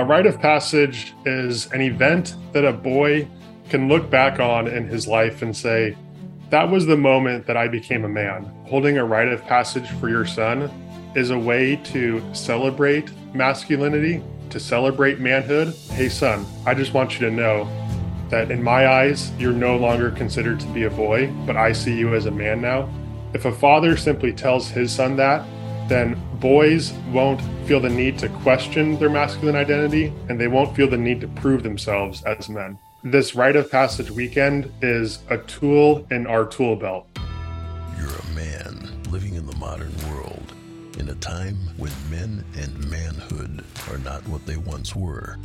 A rite of passage is an event that a boy can look back on in his life and say, that was the moment that I became a man. Holding a rite of passage for your son is a way to celebrate masculinity, to celebrate manhood. Hey, son, I just want you to know that in my eyes, you're no longer considered to be a boy, but I see you as a man now. If a father simply tells his son that, then boys won't feel the need to question their masculine identity and they won't feel the need to prove themselves as men. This rite of passage weekend is a tool in our tool belt. You're a man living in the modern world in a time when men and manhood are not what they once were.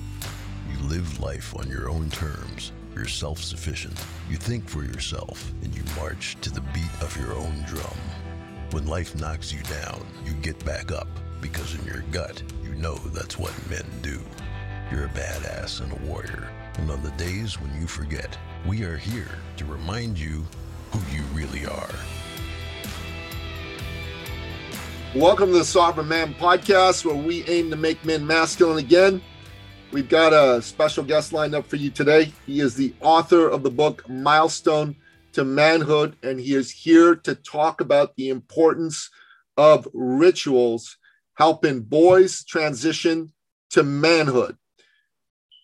You live life on your own terms. You're self sufficient. You think for yourself and you march to the beat of your own drum. When life knocks you down, you get back up because in your gut, you know that's what men do. You're a badass and a warrior. And on the days when you forget, we are here to remind you who you really are. Welcome to the Sovereign Man podcast, where we aim to make men masculine again. We've got a special guest lined up for you today. He is the author of the book Milestone to manhood, and he is here to talk about the importance of rituals helping boys transition to manhood.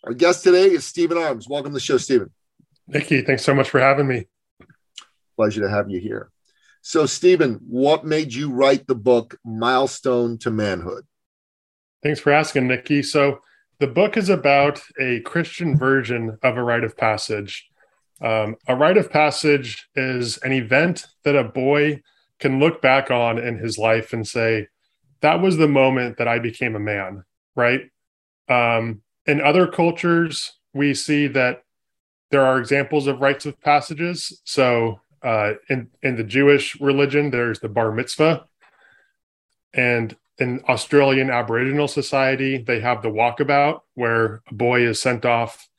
Our guest today is Stephen Arms. Welcome to the show, Stephen. Nikki, thanks so much for having me. Pleasure to have you here. So, Stephen, what made you write the book Milestone to Manhood? Thanks for asking, Nikki. So, the book is about a Christian version of a rite of passage um, a rite of passage is an event that a boy can look back on in his life and say, that was the moment that I became a man, right? Um, in other cultures, we see that there are examples of rites of passages. So uh, in, in the Jewish religion, there's the bar mitzvah. And in Australian Aboriginal society, they have the walkabout, where a boy is sent off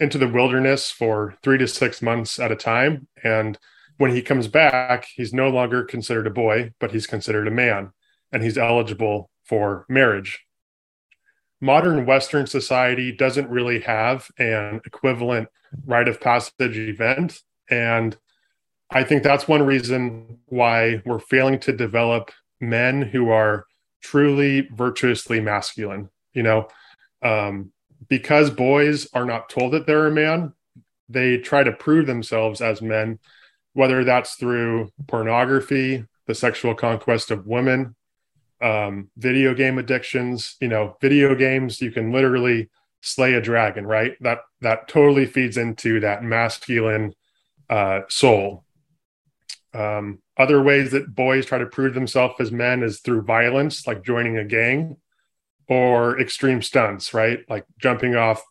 into the wilderness for three to six months at a time. And when he comes back, he's no longer considered a boy, but he's considered a man and he's eligible for marriage. Modern Western society doesn't really have an equivalent rite of passage event. And I think that's one reason why we're failing to develop men who are truly virtuously masculine. You know, um, because boys are not told that they're a man, they try to prove themselves as men, whether that's through pornography, the sexual conquest of women, um, video game addictions. You know, video games, you can literally slay a dragon, right? That that totally feeds into that masculine uh, soul. Um, other ways that boys try to prove themselves as men is through violence, like joining a gang or extreme stunts, right? Like jumping off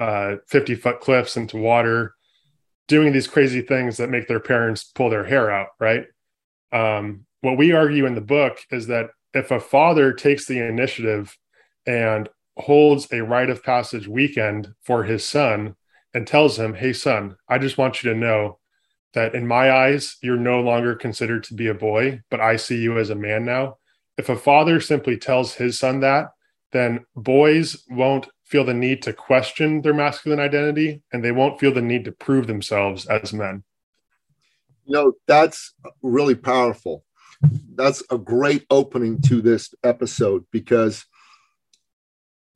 uh, 50 foot cliffs into water, doing these crazy things that make their parents pull their hair out, right? Um, what we argue in the book is that if a father takes the initiative and holds a rite of passage weekend for his son and tells him, Hey, son, I just want you to know that in my eyes, you're no longer considered to be a boy, but I see you as a man now. If a father simply tells his son that, then boys won't feel the need to question their masculine identity and they won't feel the need to prove themselves as men. You know, that's really powerful. That's a great opening to this episode because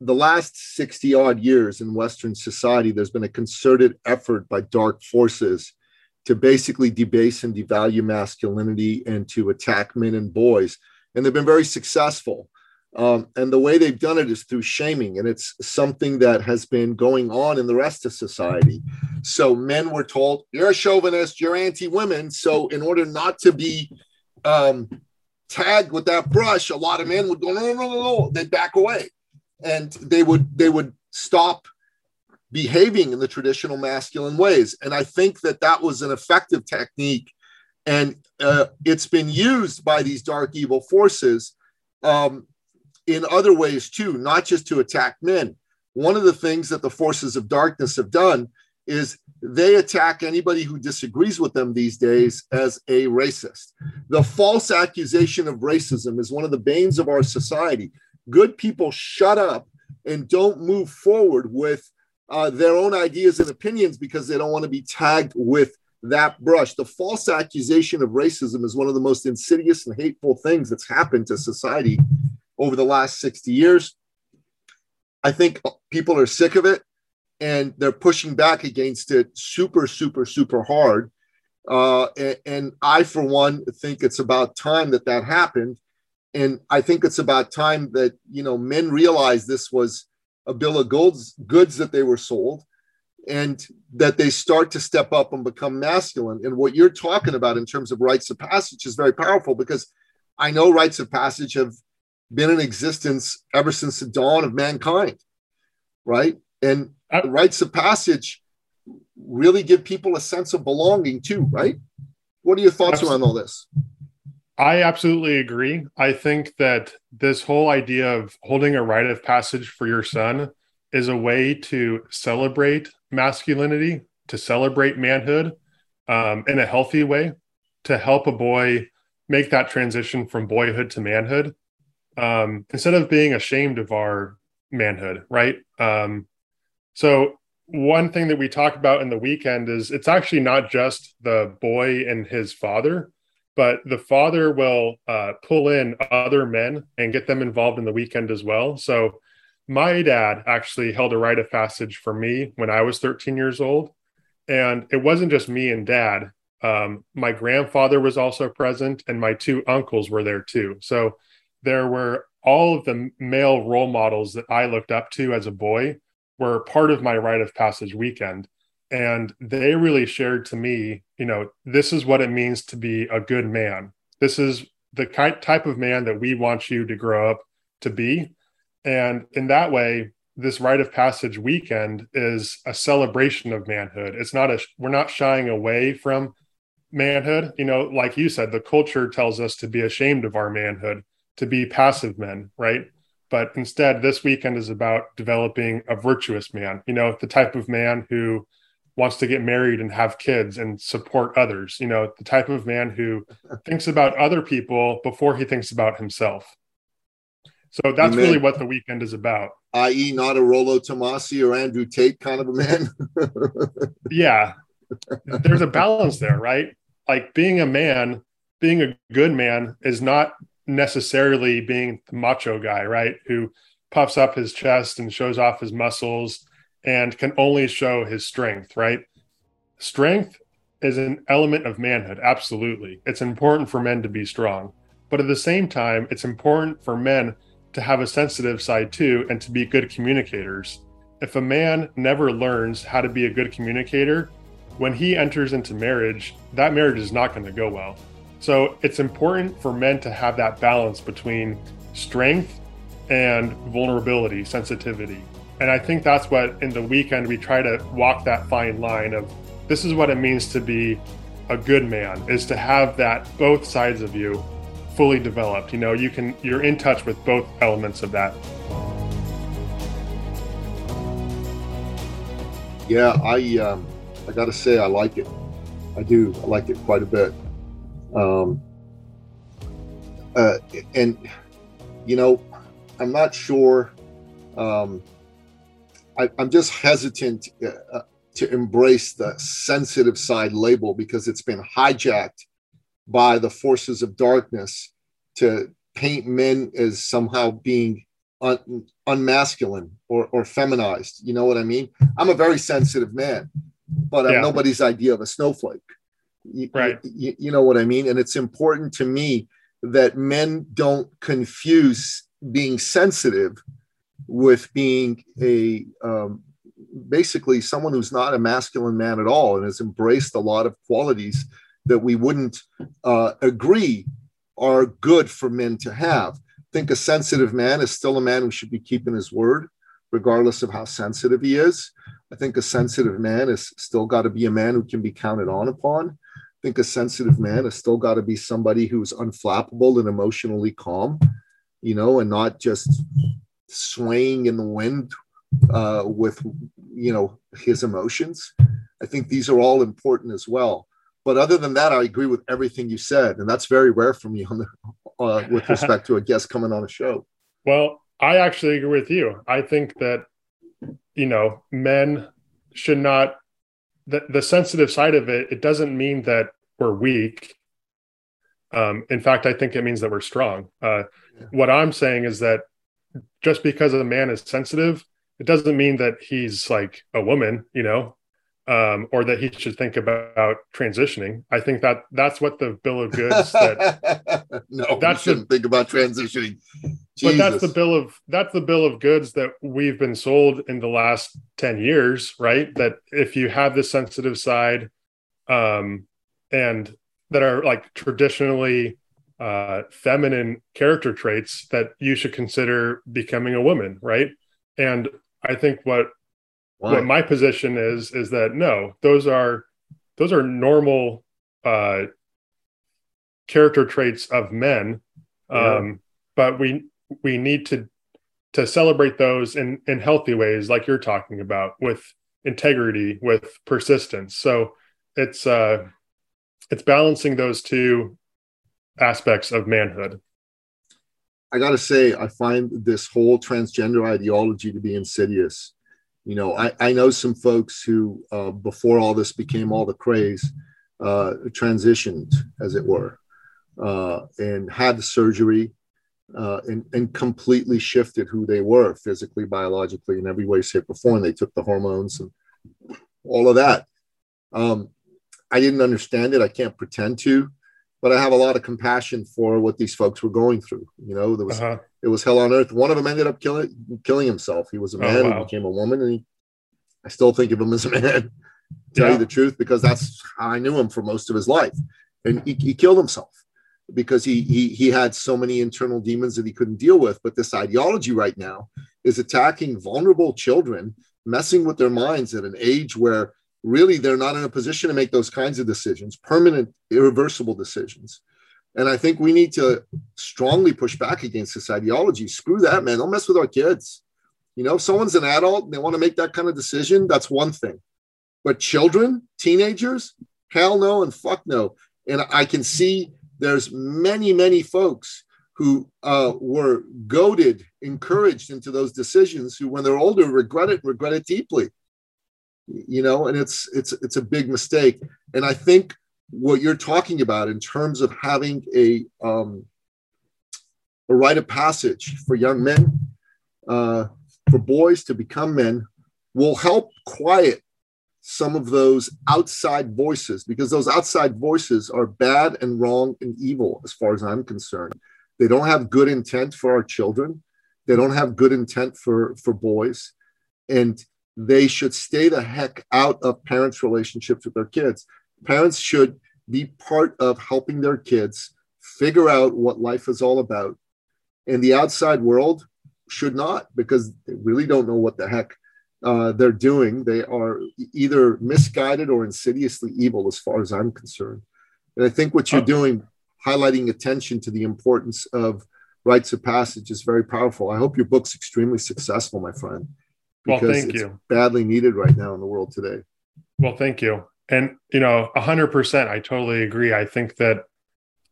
the last 60 odd years in Western society, there's been a concerted effort by dark forces to basically debase and devalue masculinity and to attack men and boys. And they've been very successful. Um, and the way they've done it is through shaming. And it's something that has been going on in the rest of society. So men were told, you're a chauvinist, you're anti women. So, in order not to be um, tagged with that brush, a lot of men would go, no, no, no, no, they'd back away. And they would, they would stop behaving in the traditional masculine ways. And I think that that was an effective technique. And uh, it's been used by these dark evil forces um, in other ways too, not just to attack men. One of the things that the forces of darkness have done is they attack anybody who disagrees with them these days as a racist. The false accusation of racism is one of the banes of our society. Good people shut up and don't move forward with uh, their own ideas and opinions because they don't want to be tagged with that brush. The false accusation of racism is one of the most insidious and hateful things that's happened to society over the last 60 years. I think people are sick of it and they're pushing back against it super, super, super hard. Uh, and, and, I, for one, think it's about time that that happened. And I think it's about time that, you know, men realize this was a bill of goods, goods that they were sold and that they start to step up and become masculine. And what you're talking about in terms of rites of passage is very powerful because I know rites of passage have been in existence ever since the dawn of mankind, right? And uh, rites of passage really give people a sense of belonging too, right? What are your thoughts around all this? I absolutely agree. I think that this whole idea of holding a rite of passage for your son is a way to celebrate masculinity, to celebrate manhood um, in a healthy way, to help a boy make that transition from boyhood to manhood um, instead of being ashamed of our manhood, right? Um, so, one thing that we talk about in the weekend is it's actually not just the boy and his father, but the father will uh, pull in other men and get them involved in the weekend as well. So, my dad actually held a rite of passage for me when I was 13 years old. And it wasn't just me and dad. Um, my grandfather was also present, and my two uncles were there too. So there were all of the male role models that I looked up to as a boy were part of my rite of passage weekend. And they really shared to me, you know, this is what it means to be a good man. This is the kind, type of man that we want you to grow up to be and in that way, this rite of passage weekend is a celebration of manhood. It's not a, we're not shying away from manhood. You know, like you said, the culture tells us to be ashamed of our manhood, to be passive men, right? But instead, this weekend is about developing a virtuous man, you know, the type of man who wants to get married and have kids and support others, you know, the type of man who thinks about other people before he thinks about himself. So that's Amen. really what the weekend is about. I.e., not a Rollo Tomasi or Andrew Tate kind of a man. yeah. There's a balance there, right? Like being a man, being a good man is not necessarily being the macho guy, right? Who puffs up his chest and shows off his muscles and can only show his strength, right? Strength is an element of manhood. Absolutely. It's important for men to be strong. But at the same time, it's important for men to have a sensitive side too and to be good communicators. If a man never learns how to be a good communicator, when he enters into marriage, that marriage is not going to go well. So it's important for men to have that balance between strength and vulnerability, sensitivity. And I think that's what in the weekend we try to walk that fine line of this is what it means to be a good man, is to have that both sides of you fully developed. You know, you can you're in touch with both elements of that. Yeah, I um, I got to say I like it. I do. I like it quite a bit. Um, uh, and you know, I'm not sure. Um, I, am just hesitant uh, to embrace the sensitive side label because it's been hijacked by the forces of darkness to paint men as somehow being un- unmasculine or, or feminized. You know what I mean? I'm a very sensitive man, but I'm yeah. nobody's idea of a snowflake. You, right. You, you know what I mean? And it's important to me that men don't confuse being sensitive with being a um, basically someone who's not a masculine man at all and has embraced a lot of qualities that we wouldn't uh, agree are good for men to have. I think a sensitive man is still a man who should be keeping his word, regardless of how sensitive he is. I think a sensitive man is still got to be a man who can be counted on upon. Think a sensitive man has still got to be somebody who's unflappable and emotionally calm, you know, and not just swaying in the wind uh, with, you know, his emotions. I think these are all important as well. But other than that, I agree with everything you said, and that's very rare for me on the uh, with respect to a guest coming on a show. Well, I actually agree with you. I think that you know men should not the, the sensitive side of it. It doesn't mean that we're weak. Um, in fact, I think it means that we're strong. Uh, yeah. What I'm saying is that just because a man is sensitive, it doesn't mean that he's like a woman, you know, um, or that he should think about transitioning. I think that that's what the bill of goods that no, that shouldn't think about transitioning. Jesus. But that's the bill of that's the bill of goods that we've been sold in the last 10 years, right? That if you have the sensitive side um and that are like traditionally uh feminine character traits that you should consider becoming a woman, right? And I think what why? What my position is is that no, those are those are normal uh, character traits of men, yeah. um, but we we need to to celebrate those in in healthy ways, like you're talking about, with integrity, with persistence. So it's uh, it's balancing those two aspects of manhood. I got to say, I find this whole transgender ideology to be insidious you know, I, I know some folks who, uh, before all this became all the craze, uh, transitioned, as it were, uh, and had the surgery uh, and, and completely shifted who they were physically, biologically, in every way, shape, or form. They took the hormones and all of that. Um, I didn't understand it. I can't pretend to, but I have a lot of compassion for what these folks were going through. You know, there was uh-huh. it was hell on earth. One of them ended up killing killing himself. He was a oh, man oh, wow. became a woman, and he, I still think of him as a man. tell yeah. you the truth, because that's how I knew him for most of his life, and he, he killed himself because he he he had so many internal demons that he couldn't deal with. But this ideology right now is attacking vulnerable children, messing with their minds at an age where really they're not in a position to make those kinds of decisions, permanent, irreversible decisions. And I think we need to strongly push back against this ideology. Screw that, man. Don't mess with our kids. You know, if someone's an adult and they want to make that kind of decision, that's one thing. But children, teenagers, hell no and fuck no. And I can see there's many, many folks who uh, were goaded, encouraged into those decisions who, when they're older, regret it, regret it deeply you know and it's it's it's a big mistake. And i think what you're talking about in terms of having a um, a rite of passage for young men uh, for boys to become men will help quiet some of those outside voices because those outside voices are bad and wrong and evil as far as i'm concerned. They don't have good intent for our children. They don't have good intent for for boys. And they should stay the heck out of parents' relationships with their kids. Parents should be part of helping their kids figure out what life is all about. And the outside world should not, because they really don't know what the heck uh, they're doing. They are either misguided or insidiously evil, as far as I'm concerned. And I think what you're doing, highlighting attention to the importance of rites of passage, is very powerful. I hope your book's extremely successful, my friend because well, thank you. badly needed right now in the world today. Well, thank you. And you know, a hundred percent, I totally agree. I think that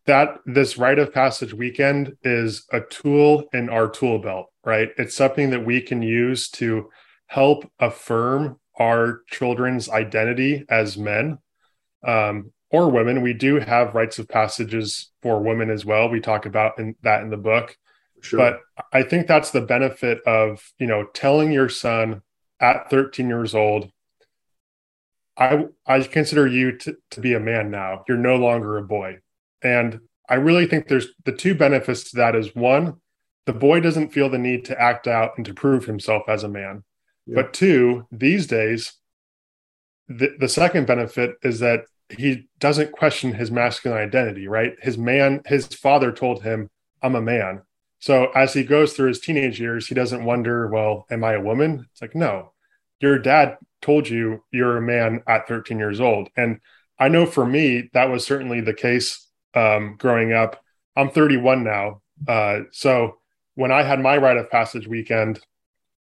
that this rite of passage weekend is a tool in our tool belt, right? It's something that we can use to help affirm our children's identity as men um, or women. We do have rites of passages for women as well. We talk about in, that in the book. Sure. But I think that's the benefit of, you know, telling your son at 13 years old, I I consider you to, to be a man now. You're no longer a boy. And I really think there's the two benefits to that is one, the boy doesn't feel the need to act out and to prove himself as a man. Yeah. But two, these days, the, the second benefit is that he doesn't question his masculine identity, right? His man, his father told him, I'm a man. So as he goes through his teenage years, he doesn't wonder, well, am I a woman? It's like, no, your dad told you you're a man at 13 years old. And I know for me, that was certainly the case um, growing up. I'm 31 now. Uh, so when I had my rite of passage weekend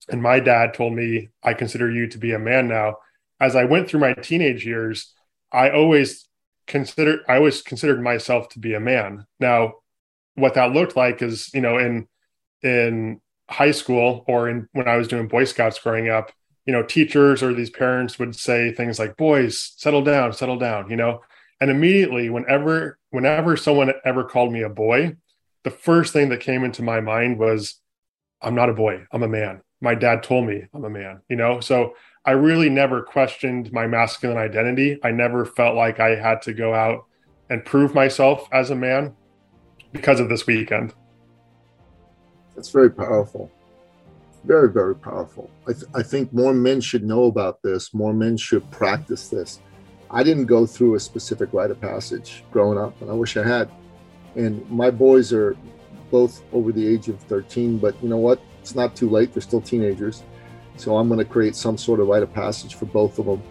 and my dad told me, I consider you to be a man now, as I went through my teenage years, I always considered I always considered myself to be a man. Now, what that looked like is you know in in high school or in when I was doing Boy Scouts growing up, you know, teachers or these parents would say things like, boys, settle down, settle down, you know. And immediately, whenever whenever someone ever called me a boy, the first thing that came into my mind was, I'm not a boy, I'm a man. My dad told me I'm a man, you know. So I really never questioned my masculine identity. I never felt like I had to go out and prove myself as a man because of this weekend. That's very powerful. Very, very powerful. I, th- I think more men should know about this. More men should practice this. I didn't go through a specific rite of passage growing up, and I wish I had. And my boys are both over the age of 13, but you know what? It's not too late. They're still teenagers. So I'm going to create some sort of rite of passage for both of them.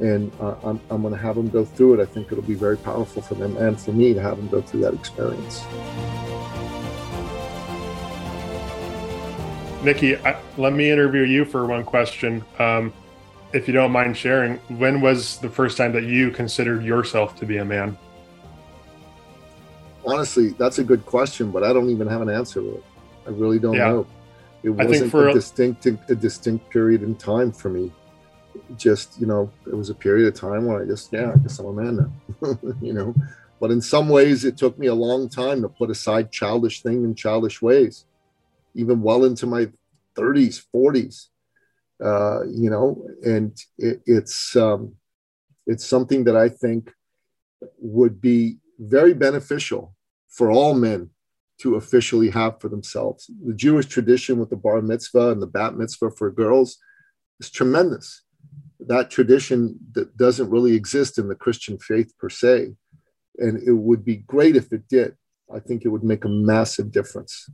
And uh, I'm, I'm going to have them go through it. I think it'll be very powerful for them and for me to have them go through that experience. Nikki, I, let me interview you for one question. Um, if you don't mind sharing, when was the first time that you considered yourself to be a man? Honestly, that's a good question, but I don't even have an answer to it. I really don't yeah. know. It wasn't a distinct a distinct period in time for me. Just you know, it was a period of time when I just yeah, I guess I'm a man now. you know, but in some ways, it took me a long time to put aside childish thing and childish ways, even well into my 30s, 40s. Uh, you know, and it, it's um, it's something that I think would be very beneficial for all men to officially have for themselves. The Jewish tradition with the bar mitzvah and the bat mitzvah for girls is tremendous. That tradition that doesn't really exist in the Christian faith per se. And it would be great if it did. I think it would make a massive difference.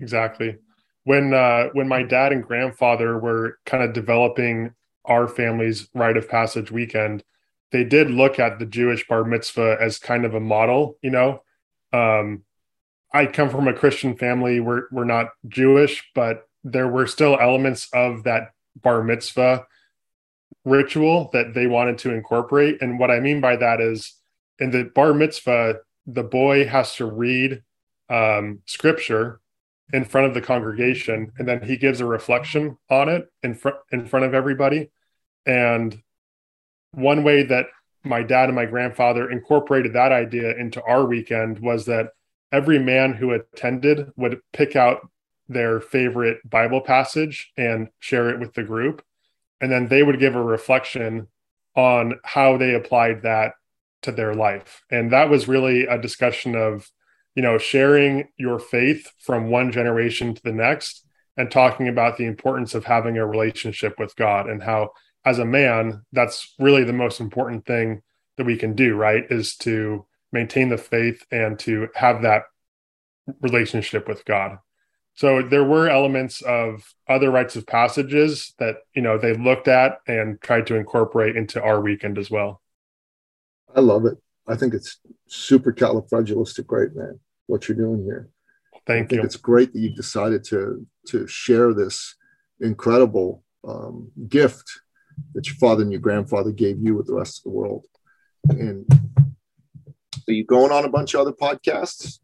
Exactly. When uh, when my dad and grandfather were kind of developing our family's rite of passage weekend, they did look at the Jewish bar mitzvah as kind of a model, you know. Um, I come from a Christian family. We're we're not Jewish, but there were still elements of that bar mitzvah ritual that they wanted to incorporate. And what I mean by that is in the bar mitzvah, the boy has to read um, scripture in front of the congregation, and then he gives a reflection on it in front in front of everybody. And one way that my dad and my grandfather incorporated that idea into our weekend was that every man who attended would pick out their favorite Bible passage and share it with the group. And then they would give a reflection on how they applied that to their life. And that was really a discussion of, you know, sharing your faith from one generation to the next and talking about the importance of having a relationship with God and how, as a man, that's really the most important thing that we can do, right? Is to maintain the faith and to have that relationship with God. So there were elements of other rites of passages that you know they looked at and tried to incorporate into our weekend as well. I love it. I think it's super califragilistic, right, man. What you're doing here. Thank you. It's great that you've decided to to share this incredible um, gift that your father and your grandfather gave you with the rest of the world. And are you going on a bunch of other podcasts?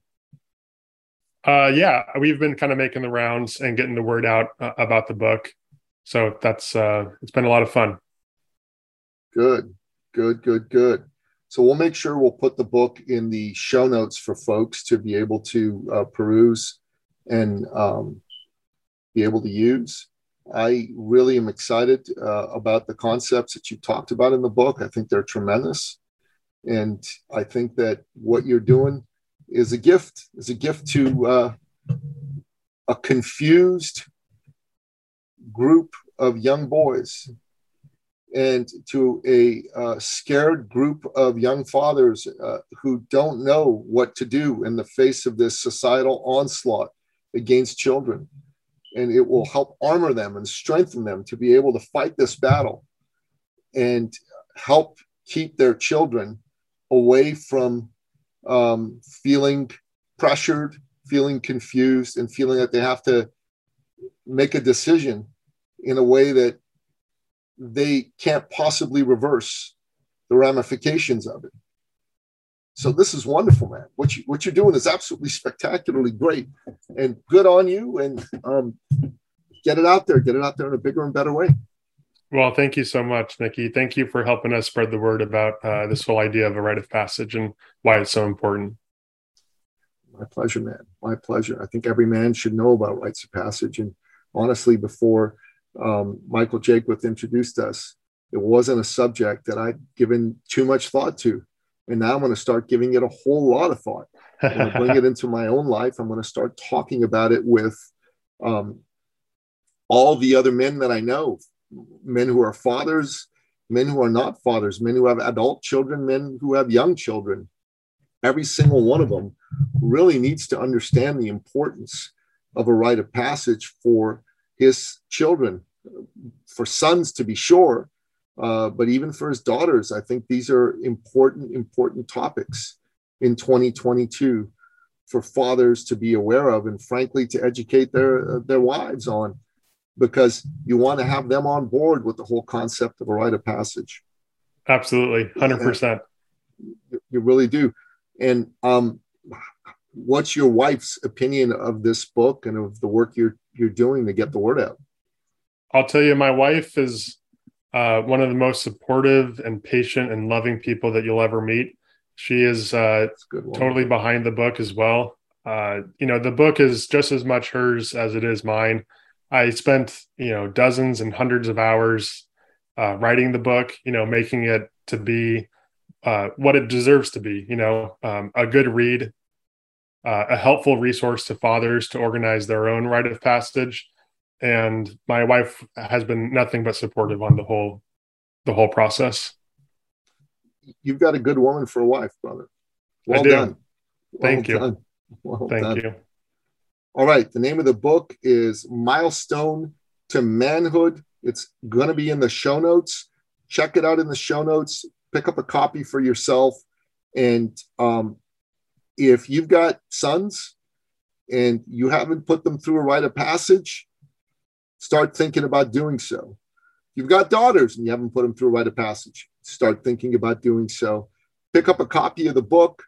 Uh, yeah, we've been kind of making the rounds and getting the word out uh, about the book. So that's uh, it's been a lot of fun. Good, good, good, good. So we'll make sure we'll put the book in the show notes for folks to be able to uh, peruse and um, be able to use. I really am excited uh, about the concepts that you talked about in the book. I think they're tremendous. And I think that what you're doing is a gift, is a gift to uh, a confused group of young boys and to a uh, scared group of young fathers uh, who don't know what to do in the face of this societal onslaught against children. And it will help armor them and strengthen them to be able to fight this battle and help keep their children away from um, feeling pressured, feeling confused, and feeling that they have to make a decision in a way that they can't possibly reverse the ramifications of it. So this is wonderful, man. What you what you're doing is absolutely spectacularly great, and good on you. And um, get it out there, get it out there in a bigger and better way. Well, thank you so much, Nikki. Thank you for helping us spread the word about uh, this whole idea of a rite of passage and why it's so important. My pleasure, man. My pleasure. I think every man should know about rites of passage. And honestly, before um, Michael Jaquith introduced us, it wasn't a subject that I'd given too much thought to. And now I'm going to start giving it a whole lot of thought. I'm going to bring it into my own life. I'm going to start talking about it with um, all the other men that I know, men who are fathers, men who are not fathers, men who have adult children, men who have young children. Every single one of them really needs to understand the importance of a rite of passage for his children, for sons to be sure, uh, but even for his daughters. I think these are important, important topics in 2022 for fathers to be aware of, and frankly, to educate their their wives on because you want to have them on board with the whole concept of a rite of passage. Absolutely, hundred percent. You really do. And um, what's your wife's opinion of this book and of the work you're you're doing to get the word out? I'll tell you, my wife is uh, one of the most supportive and patient and loving people that you'll ever meet. She is uh, totally behind the book as well. Uh, you know, the book is just as much hers as it is mine. I spent you know dozens and hundreds of hours uh, writing the book. You know, making it to be uh, what it deserves to be. You know, um, a good read, uh, a helpful resource to fathers to organize their own rite of passage. And my wife has been nothing but supportive on the whole the whole process. You've got a good woman for a wife, brother. Well done. Well Thank you. Done. Well Thank done. you. All right. The name of the book is Milestone to Manhood. It's going to be in the show notes. Check it out in the show notes. Pick up a copy for yourself. And um, if you've got sons and you haven't put them through a rite of passage, start thinking about doing so. You've got daughters and you haven't put them through a rite of passage, start thinking about doing so. Pick up a copy of the book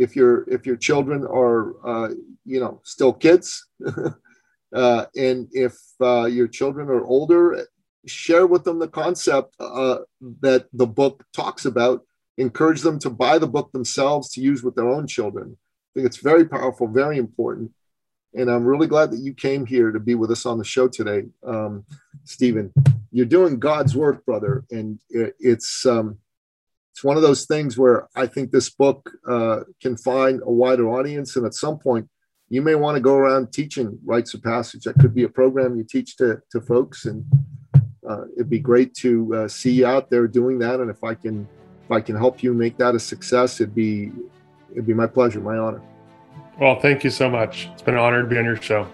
if your if your children are uh, you know still kids uh, and if uh, your children are older share with them the concept uh, that the book talks about. Encourage them to buy the book themselves to use with their own children. I think it's very powerful very important. And i'm really glad that you came here to be with us on the show today um, stephen. You're doing god's work brother and it's um, it's one of those things where I think this book uh, can find a wider audience. And at some point, you may want to go around teaching rites of passage. That could be a program you teach to, to folks. And uh, it'd be great to uh, see you out there doing that. And if I can, if I can help you make that a success, it'd be, it'd be my pleasure, my honor. Well, thank you so much. It's been an honor to be on your show.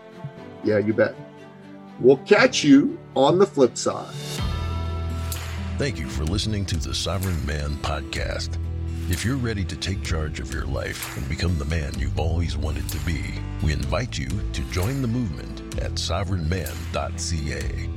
Yeah, you bet. We'll catch you on the flip side. Thank you for listening to the Sovereign Man podcast. If you're ready to take charge of your life and become the man you've always wanted to be, we invite you to join the movement at sovereignman.ca.